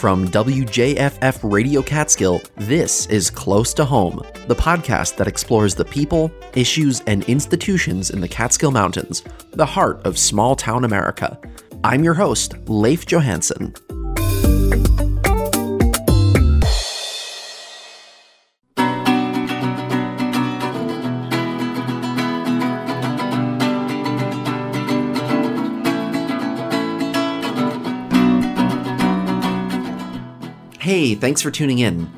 From WJFF Radio Catskill, this is Close to Home, the podcast that explores the people, issues, and institutions in the Catskill Mountains, the heart of small town America. I'm your host, Leif Johansson. Hey, thanks for tuning in.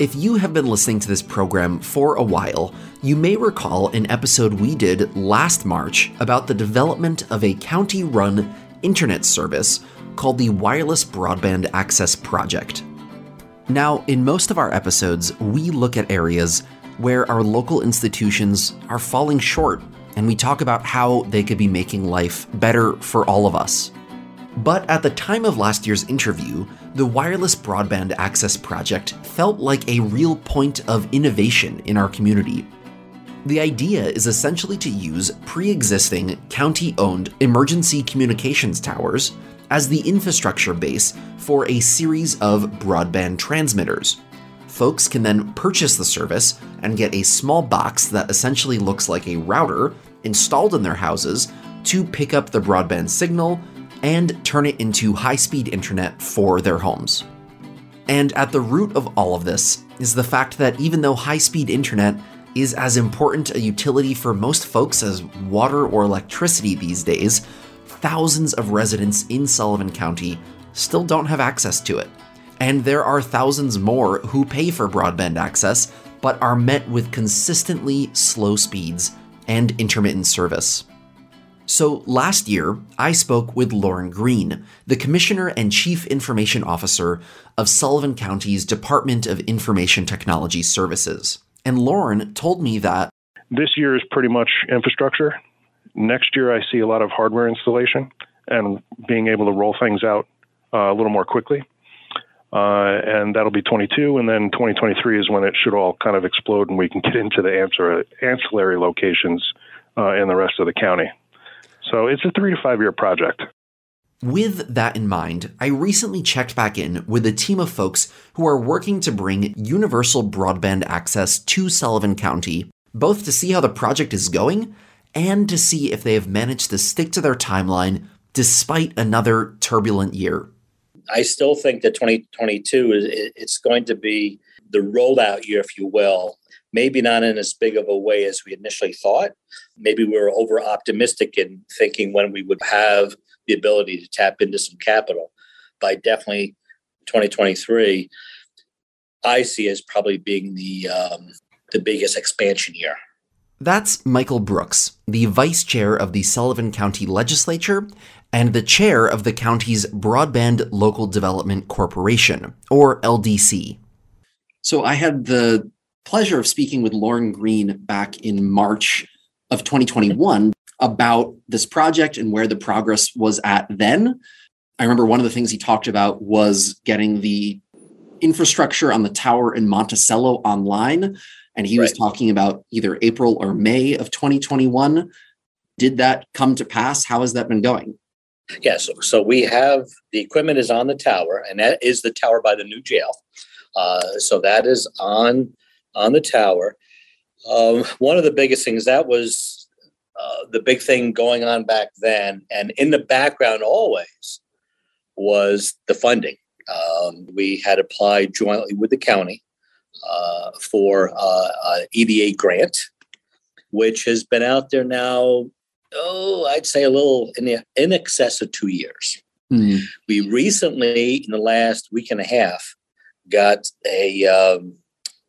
If you have been listening to this program for a while, you may recall an episode we did last March about the development of a county run internet service called the Wireless Broadband Access Project. Now, in most of our episodes, we look at areas where our local institutions are falling short, and we talk about how they could be making life better for all of us. But at the time of last year's interview, the Wireless Broadband Access Project felt like a real point of innovation in our community. The idea is essentially to use pre existing county owned emergency communications towers as the infrastructure base for a series of broadband transmitters. Folks can then purchase the service and get a small box that essentially looks like a router installed in their houses to pick up the broadband signal and turn it into high speed internet for their homes. And at the root of all of this is the fact that even though high speed internet is as important a utility for most folks as water or electricity these days, thousands of residents in Sullivan County still don't have access to it. And there are thousands more who pay for broadband access but are met with consistently slow speeds and intermittent service. So last year, I spoke with Lauren Green, the Commissioner and Chief Information Officer of Sullivan County's Department of Information Technology Services. And Lauren told me that this year is pretty much infrastructure. Next year, I see a lot of hardware installation and being able to roll things out uh, a little more quickly. Uh, and that'll be 22, and then 2023 is when it should all kind of explode, and we can get into the answer, ancillary locations uh, in the rest of the county. So it's a three to five year project. With that in mind, I recently checked back in with a team of folks who are working to bring universal broadband access to Sullivan County, both to see how the project is going and to see if they have managed to stick to their timeline despite another turbulent year. I still think that 2022 is it's going to be the rollout year, if you will, maybe not in as big of a way as we initially thought. Maybe we were over optimistic in thinking when we would have the ability to tap into some capital. By definitely 2023, I see as probably being the um, the biggest expansion year. That's Michael Brooks, the vice chair of the Sullivan County Legislature and the chair of the county's Broadband Local Development Corporation, or LDC. So I had the pleasure of speaking with Lauren Green back in March of 2021 about this project and where the progress was at then. I remember one of the things he talked about was getting the infrastructure on the tower in Monticello online. And he right. was talking about either April or May of 2021. Did that come to pass? How has that been going? Yes. so, so we have the equipment is on the tower, and that is the tower by the new jail. Uh, so that is on on the tower. Um, one of the biggest things that was uh, the big thing going on back then, and in the background always was the funding. Um, we had applied jointly with the county uh, for uh, an EDA grant, which has been out there now. Oh, I'd say a little in the, in excess of two years. Mm. We recently, in the last week and a half, got a um,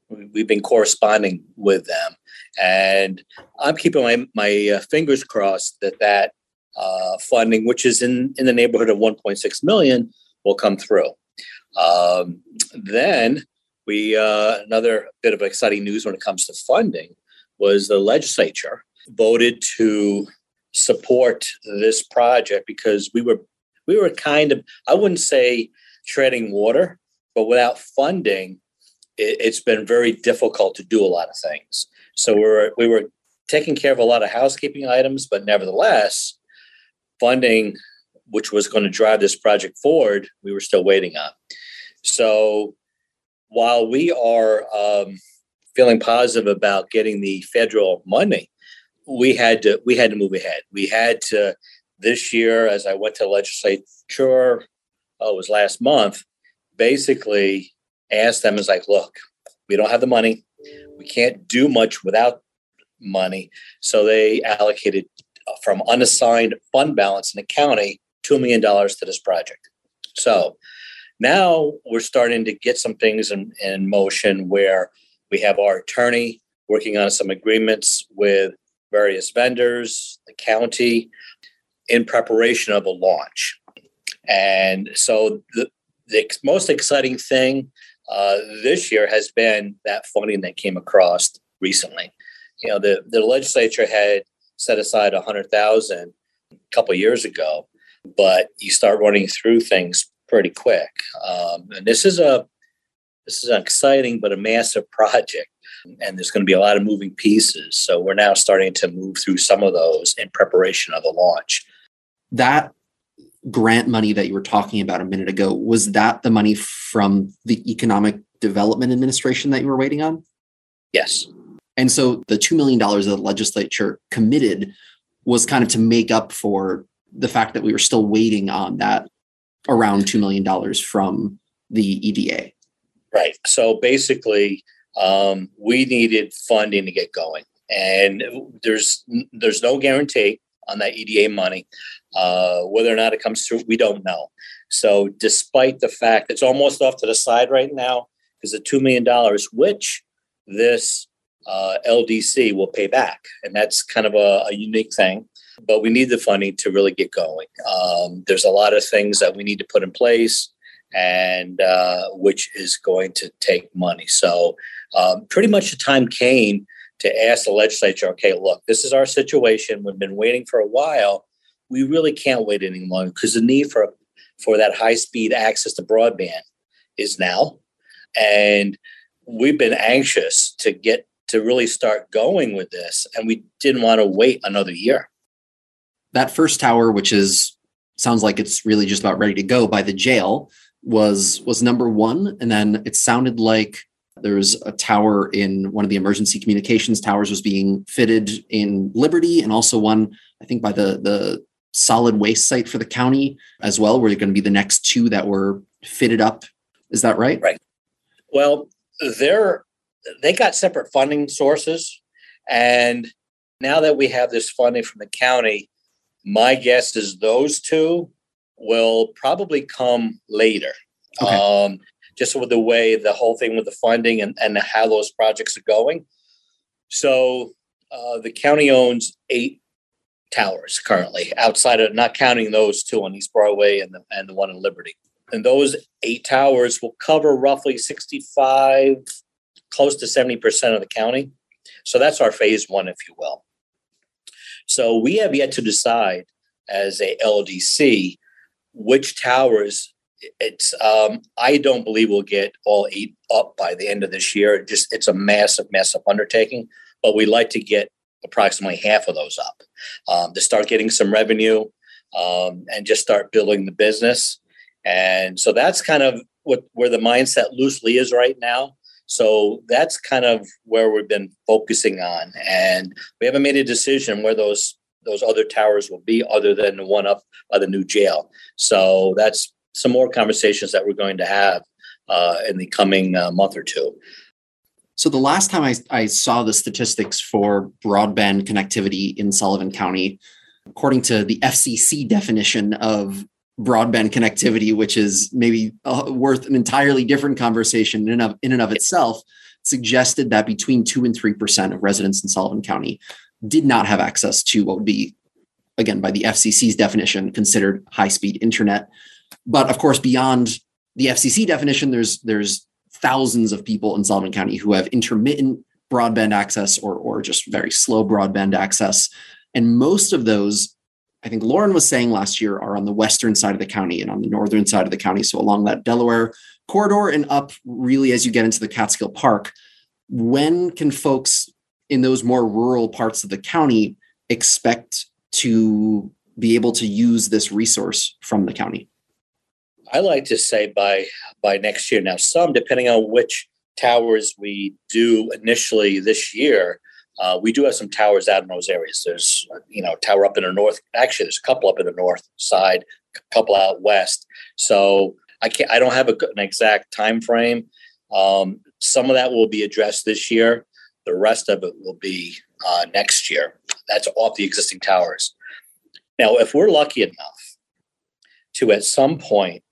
we've been corresponding with them, and I'm keeping my my uh, fingers crossed that that uh, funding, which is in in the neighborhood of 1.6 million, will come through. Um, then we uh, another bit of exciting news when it comes to funding was the legislature voted to support this project because we were we were kind of I wouldn't say treading water, but without funding, it, has been very difficult to do a lot of things. So we were we were taking care of a lot of housekeeping items, but nevertheless, funding, which was going to drive this project forward, we were still waiting on. So while we are um, feeling positive about getting the federal money, we had to we had to move ahead. We had to this year, as I went to legislature, oh, it was last month, basically asked them is like, look, we don't have the money. We can't do much without money. So they allocated uh, from unassigned fund balance in the county $2 million to this project. So now we're starting to get some things in, in motion where we have our attorney working on some agreements with various vendors, the county, in preparation of a launch. And so the, the most exciting thing uh, this year has been that funding that came across recently. You know, the, the legislature had set aside a hundred thousand a couple years ago, but you start running through things pretty quick. Um, and this is a this is an exciting but a massive project, and there's going to be a lot of moving pieces. So we're now starting to move through some of those in preparation of the launch. That grant money that you were talking about a minute ago was that the money from the economic development administration that you were waiting on? Yes. And so the $2 million that the legislature committed was kind of to make up for the fact that we were still waiting on that around $2 million from the eda right. So basically um, we needed funding to get going. And there's there's no guarantee on that eda money uh, whether or not it comes through, we don't know. So, despite the fact it's almost off to the side right now, because the $2 million, which this uh, LDC will pay back. And that's kind of a, a, unique thing. But we need the funding to really get going. Um, there's a lot of things that we need to put in place, and uh, which is going to take money. So, um, pretty much the time came to ask the legislature okay, look, this is our situation. We've been waiting for a while we really can't wait any longer because the need for for that high speed access to broadband is now, and we've been anxious to get to really start going with this, and we didn't want to wait another year. That first tower, which is sounds like it's really just about ready to go by the jail, was was number one, and then it sounded like there's a tower in one of the emergency communications towers was being fitted in Liberty, and also one I think by the the solid waste site for the county as well, where you're going to be the next two that were fitted up. Is that right? Right. Well, they're they got separate funding sources, and now that we have this funding from the county, my guess is those two will probably come later. Okay. Um, just with the way the whole thing with the funding and, and how those projects are going. So uh, the county owns eight towers currently outside of not counting those two on East Broadway and the, and the one in Liberty. And those eight towers will cover roughly 65, close to 70% of the county. So that's our phase one, if you will. So we have yet to decide as a LDC which towers it's um, I don't believe we'll get all eight up by the end of this year. It just it's a massive, massive undertaking. But we like to get approximately half of those up um, to start getting some revenue um, and just start building the business. And so that's kind of what where the mindset loosely is right now. So that's kind of where we've been focusing on, and we haven't made a decision where those those other towers will be, other than the one up by the new jail. So that's some more conversations that we're going to have uh, in the coming uh, month or two. So the last time I, I saw the statistics for broadband connectivity in Sullivan County, according to the FCC definition of broadband connectivity, which is maybe uh, worth an entirely different conversation in and of, in and of itself, suggested that between two and three percent of residents in Sullivan County did not have access to what would be, again, by the FCC's definition, considered high-speed internet. But of course, beyond the FCC definition, there's there's thousands of people in Sullivan County who have intermittent broadband access or, or just very slow broadband access. And most of those, I think Lauren was saying last year, are on the western side of the county and on the northern side of the county. So along that Delaware corridor and up really as you get into the Catskill Park. When can folks in those more rural parts of the county expect to be able to use this resource from the county? I like to say by by next year. Now, some depending on which towers we do initially this year. Uh, we do have some towers out in those areas. There's, you know, tower up in the north. Actually, there's a couple up in the north side, a couple out west. So I can't. I don't have a, an exact time frame. Um, some of that will be addressed this year. The rest of it will be uh, next year. That's off the existing towers. Now, if we're lucky enough to at some point,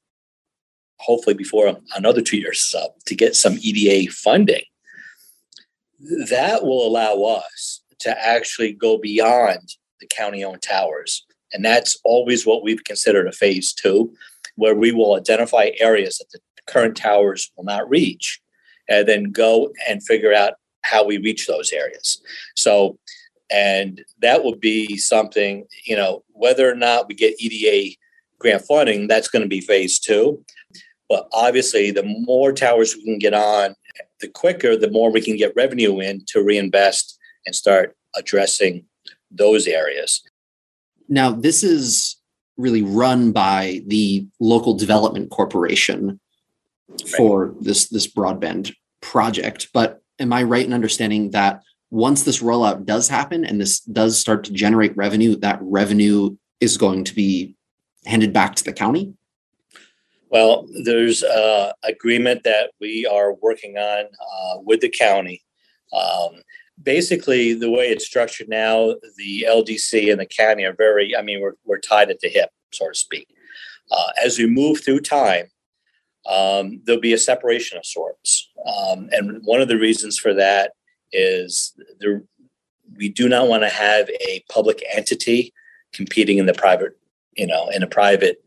hopefully before another two years up, to get some EDA funding, that will allow us to actually go beyond the county owned towers. And that's always what we've considered a phase two, where we will identify areas that the current towers will not reach and then go and figure out how we reach those areas. So, and that would be something, you know, whether or not we get EDA grant funding, that's going to be phase two. But obviously, the more towers we can get on, the quicker, the more we can get revenue in to reinvest and start addressing those areas. Now, this is really run by the local development corporation for right. this this broadband project. But am I right in understanding that once this rollout does happen and this does start to generate revenue, that revenue is going to be handed back to the county? Well, there's an agreement that we are working on uh, with the county. Um, basically, the way it's structured now, the LDC and the county are very, I mean, we're, we're tied at the hip, so to speak. Uh, as we move through time, um, there'll be a separation of sorts. Um, and one of the reasons for that is there, we do not want to have a public entity competing in the private, you know, in a private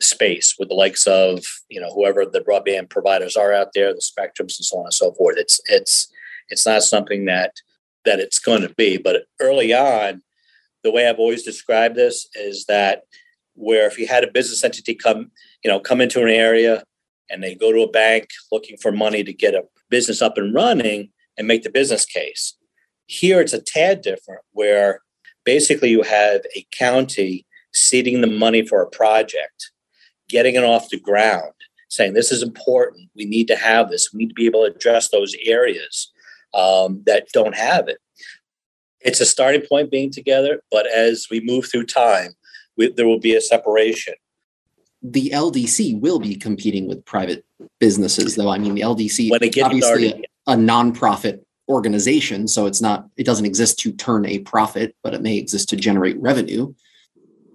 space with the likes of, you know, whoever the broadband providers are out there, the spectrums and so on and so forth. It's it's it's not something that that it's going to be. But early on, the way I've always described this is that where if you had a business entity come, you know, come into an area and they go to a bank looking for money to get a business up and running and make the business case. Here it's a tad different where basically you have a county seeding the money for a project, getting it off the ground, saying this is important. We need to have this. We need to be able to address those areas um, that don't have it. It's a starting point being together, but as we move through time, we, there will be a separation the LDC will be competing with private businesses, though. I mean, the LDC when it obviously a, a nonprofit organization, so it's not it doesn't exist to turn a profit, but it may exist to generate revenue.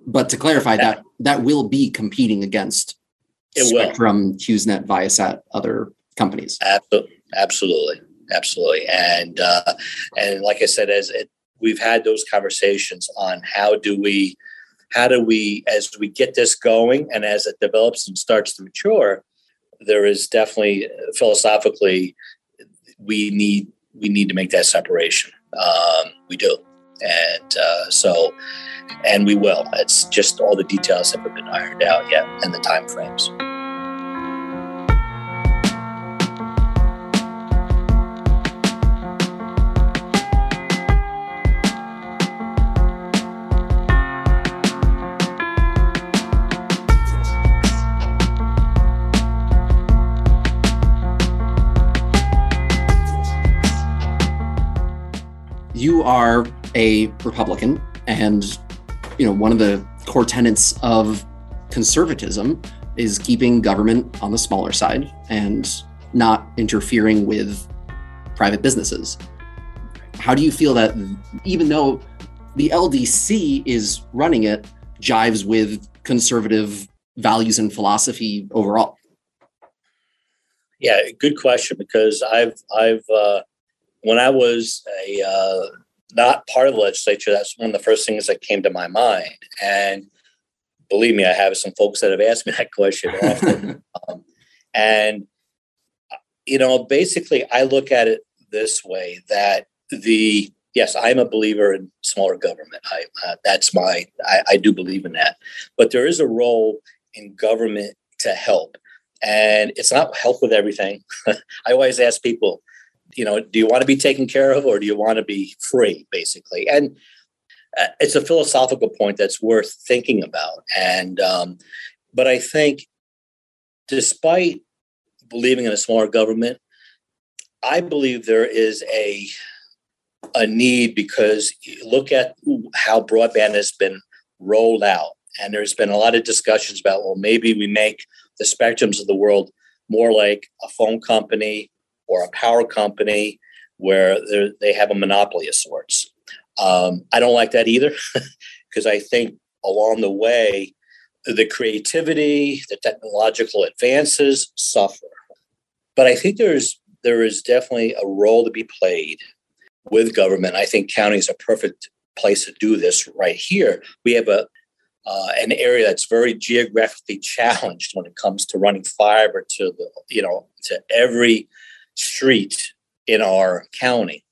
But to clarify, that that, will be competing against it Spectrum, will. HughesNet, Viasat, other companies. Absolutely, absolutely, absolutely. And uh, and like I said, as it, we've had those conversations on how do we how do we, as we get this going and as it develops and starts to mature, there is definitely philosophically we need we need to make that separation. Um, we do, and uh, so and we will. It's just all the details haven't been ironed out yet, and the time frames. you are a Republican, and you know one of the core tenets of conservatism is keeping government on the smaller side and not interfering with private businesses. How do you feel that even though the LDC is running it, jives with conservative values and philosophy overall? Yeah, good question because I've I've uh, when I was a uh, not part of the legislature, that's one of the first things that came to my mind. And believe me, I have some folks that have asked me that question often. um, and you know, basically, I look at it this way: that the yes, I'm a believer in smaller government. I uh, that's my I, I do believe in that, but there is a role in government to help, and it's not help with everything. I always ask people, you know, do you want to be taken care of or do you want to be free, basically? And uh, it's a philosophical point that's worth thinking about. And, um, but I think despite believing in a smaller government, I believe there is a a need because look at how broadband has been rolled out. And there's been a lot of discussions about, well, maybe we make the spectrums of the world more like a phone company or a power company where they have a monopoly of sorts. Um, I don't like that either because I think along the way, the creativity, the technological advances suffer. But I think there's there is definitely a role to be played with government. I think county is a perfect place to do this right here. We have a uh, an area that's very geographically challenged when it comes to running fiber to the you know to every street in our county.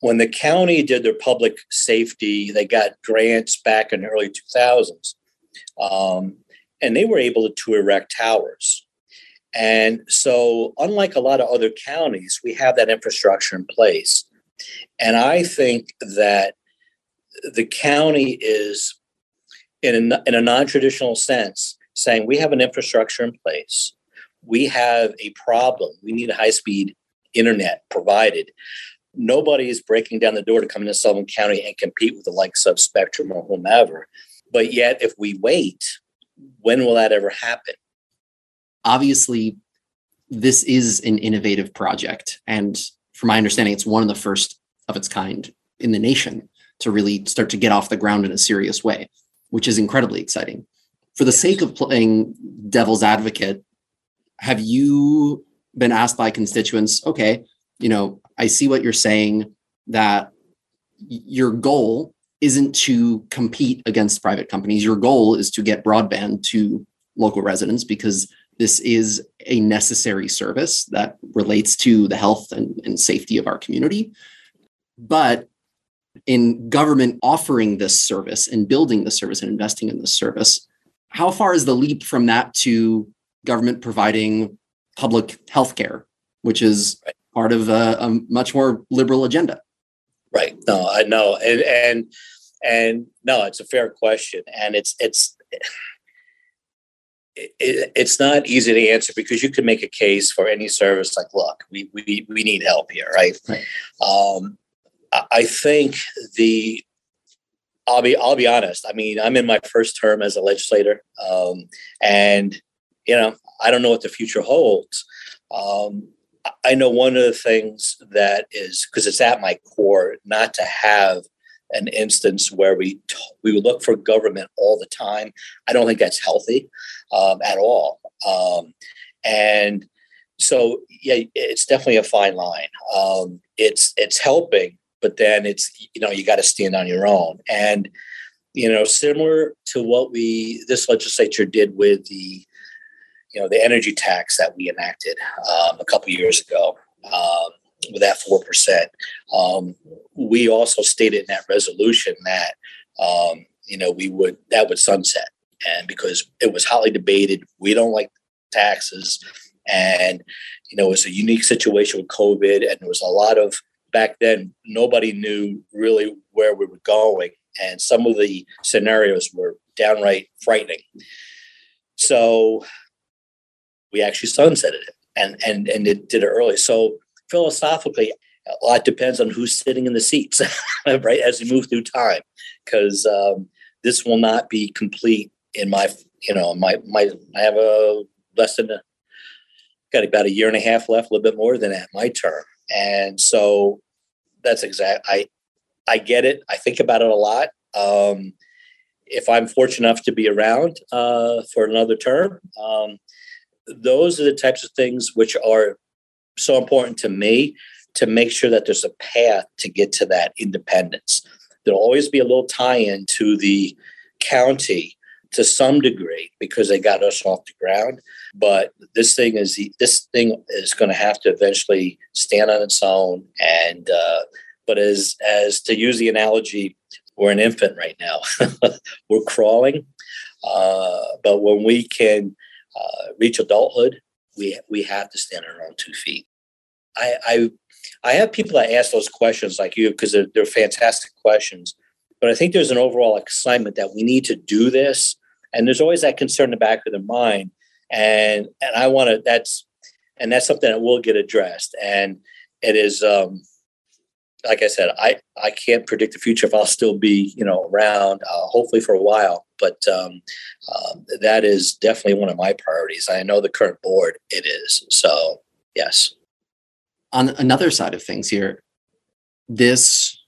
When the county did their public safety, they got grants back in the early 2000s, um, and they were able to erect towers. And so, unlike a lot of other counties, we have that infrastructure in place. And I think that the county is, in a, in a non traditional sense, saying we have an infrastructure in place. We have a problem. We need a high speed internet provided. Nobody is breaking down the door to come into Sullivan County and compete with the likes of Spectrum or whomever. But yet, if we wait, when will that ever happen? Obviously, this is an innovative project. And from my understanding, it's one of the first of its kind in the nation to really start to get off the ground in a serious way, which is incredibly exciting. For the sake of playing devil's advocate, have you been asked by constituents, okay, you know, I see what you're saying that your goal isn't to compete against private companies. Your goal is to get broadband to local residents because this is a necessary service that relates to the health and, and safety of our community. But in government offering this service and building the service and investing in this service, how far is the leap from that to government providing public health care, which is part of a, a, much more liberal agenda? Right. No, I know, and and and no, it's a fair question, and it's it's. It, it's not easy to answer because you can make a case for any service like look we we, we need help here right, right. Um, I think the I'll be I'll be honest. I mean, I'm in my first term as a legislator, um, and you know, I don't know what the future holds. Um, I know one of the things that is because it's at my core not to have an instance where we t- we look for government all the time. I don't think that's healthy um, at all. Um, and so, yeah, it's definitely a fine line. Um, it's it's helping, but then it's you know you got to stand on your own and you know similar to what we this legislature did with the you know the energy tax that we enacted um, a couple years ago um, with that four percent. Um, we also stated in that resolution that um, you know we would that would sunset. And because it was hotly debated we don't like taxes. And you know it was a unique situation with covid and there was a lot of back then nobody knew really where we were going. And some of the scenarios were downright frightening. So we actually sunsetted it and and and it did it early so philosophically a lot depends on who's sitting in the seats right as we move through time because um, this will not be complete in my you know my my i have a less than a got about a year and a half left a little bit more than that my term and so that's exact. I I get it. I think about it a lot. Um, if I'm fortunate enough to be around uh, for another term, um, those are the types of things which are so important to me to make sure that there's a path to get to that independence. There'll always be a little tie-in to the county to some degree because they got us off the ground. But this thing is this thing is going to have to eventually stand on its own. And uh, but as as to use the analogy, we're an infant right now. we're crawling, uh, but when we can uh, reach adulthood, we we have to stand on our own two feet. I I, I have people that ask those questions like you because they're, they're fantastic questions. But I think there's an overall excitement that we need to do this and there's always that concern in the back of their mind and and I want to. That's and that's something that will get addressed. And it is, um, like I said, I I can't predict the future if I'll still be you know around. Uh, hopefully for a while, but um, uh, that is definitely one of my priorities. I know the current board it is. So yes. On another side of things here, this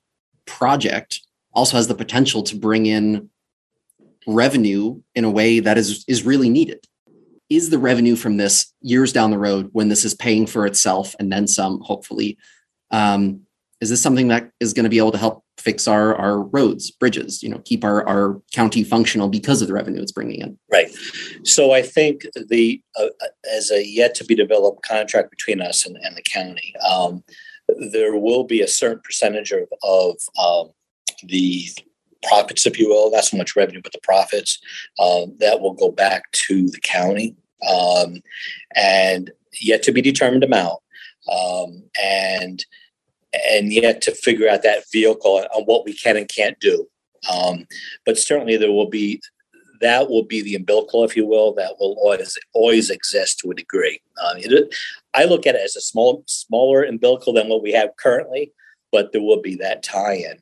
project also has the potential to bring in revenue in a way that is is really needed is the revenue from this years down the road when this is paying for itself and then some hopefully um, is this something that is going to be able to help fix our our roads bridges you know keep our our county functional because of the revenue it's bringing in right so i think the uh, as a yet to be developed contract between us and, and the county um, there will be a certain percentage of, of um, the profits, if you will, not so much revenue, but the profits um, that will go back to the county um, and yet to be determined amount. Um, and and yet to figure out that vehicle on what we can and can't do. Um, but certainly there will be that will be the umbilical, if you will, that will always always exist to a degree. Um, it, I look at it as a small smaller umbilical than what we have currently, but there will be that tie-in.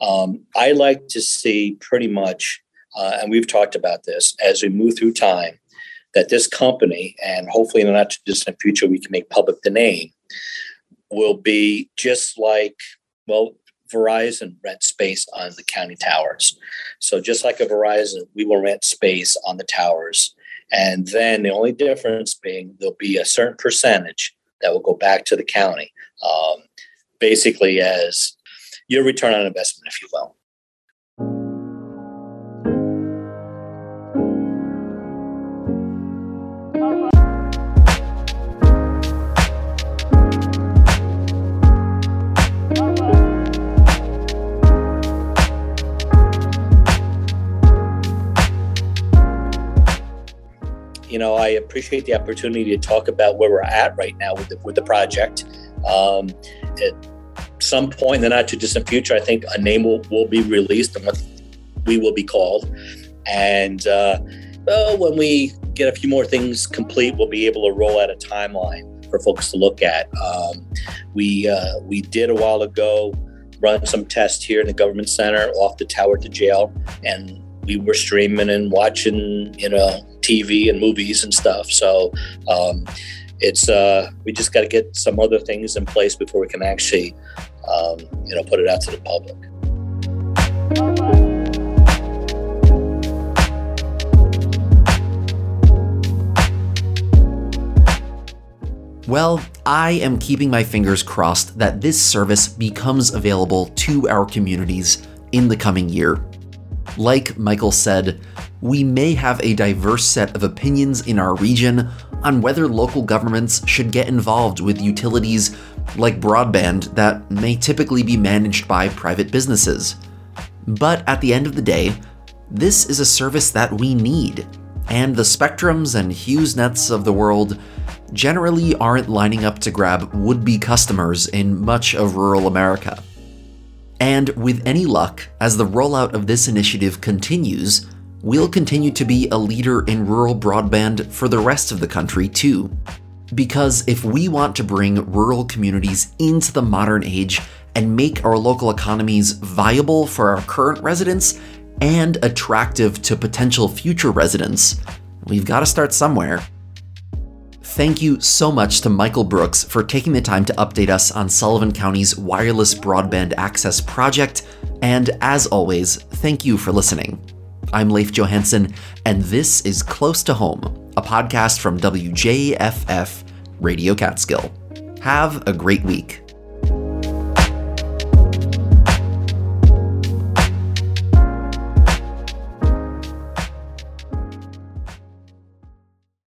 Um, I like to see pretty much, uh, and we've talked about this as we move through time, that this company, and hopefully in the not too distant future, we can make public the name, will be just like, well, Verizon rent space on the county towers. So just like a Verizon, we will rent space on the towers. And then the only difference being there'll be a certain percentage that will go back to the county, um, basically as your return on investment, if you will. You know, I appreciate the opportunity to talk about where we're at right now with the, with the project. Um, it, some point in the not too distant future, I think a name will, will be released and what we will be called. And uh, well, when we get a few more things complete, we'll be able to roll out a timeline for folks to look at. Um, we uh, we did a while ago run some tests here in the government center off the tower to jail, and we were streaming and watching, you know, TV and movies and stuff. So um, it's uh, we just got to get some other things in place before we can actually um, you know put it out to the public. Well, I am keeping my fingers crossed that this service becomes available to our communities in the coming year. Like Michael said, we may have a diverse set of opinions in our region on whether local governments should get involved with utilities like broadband that may typically be managed by private businesses. But at the end of the day, this is a service that we need, and the Spectrums and HughesNets of the world generally aren't lining up to grab would be customers in much of rural America. And with any luck, as the rollout of this initiative continues, we'll continue to be a leader in rural broadband for the rest of the country, too. Because if we want to bring rural communities into the modern age and make our local economies viable for our current residents and attractive to potential future residents, we've got to start somewhere. Thank you so much to Michael Brooks for taking the time to update us on Sullivan County's wireless broadband access project, and as always, thank you for listening. I'm Leif Johansson, and this is Close to Home, a podcast from WJFF Radio Catskill. Have a great week.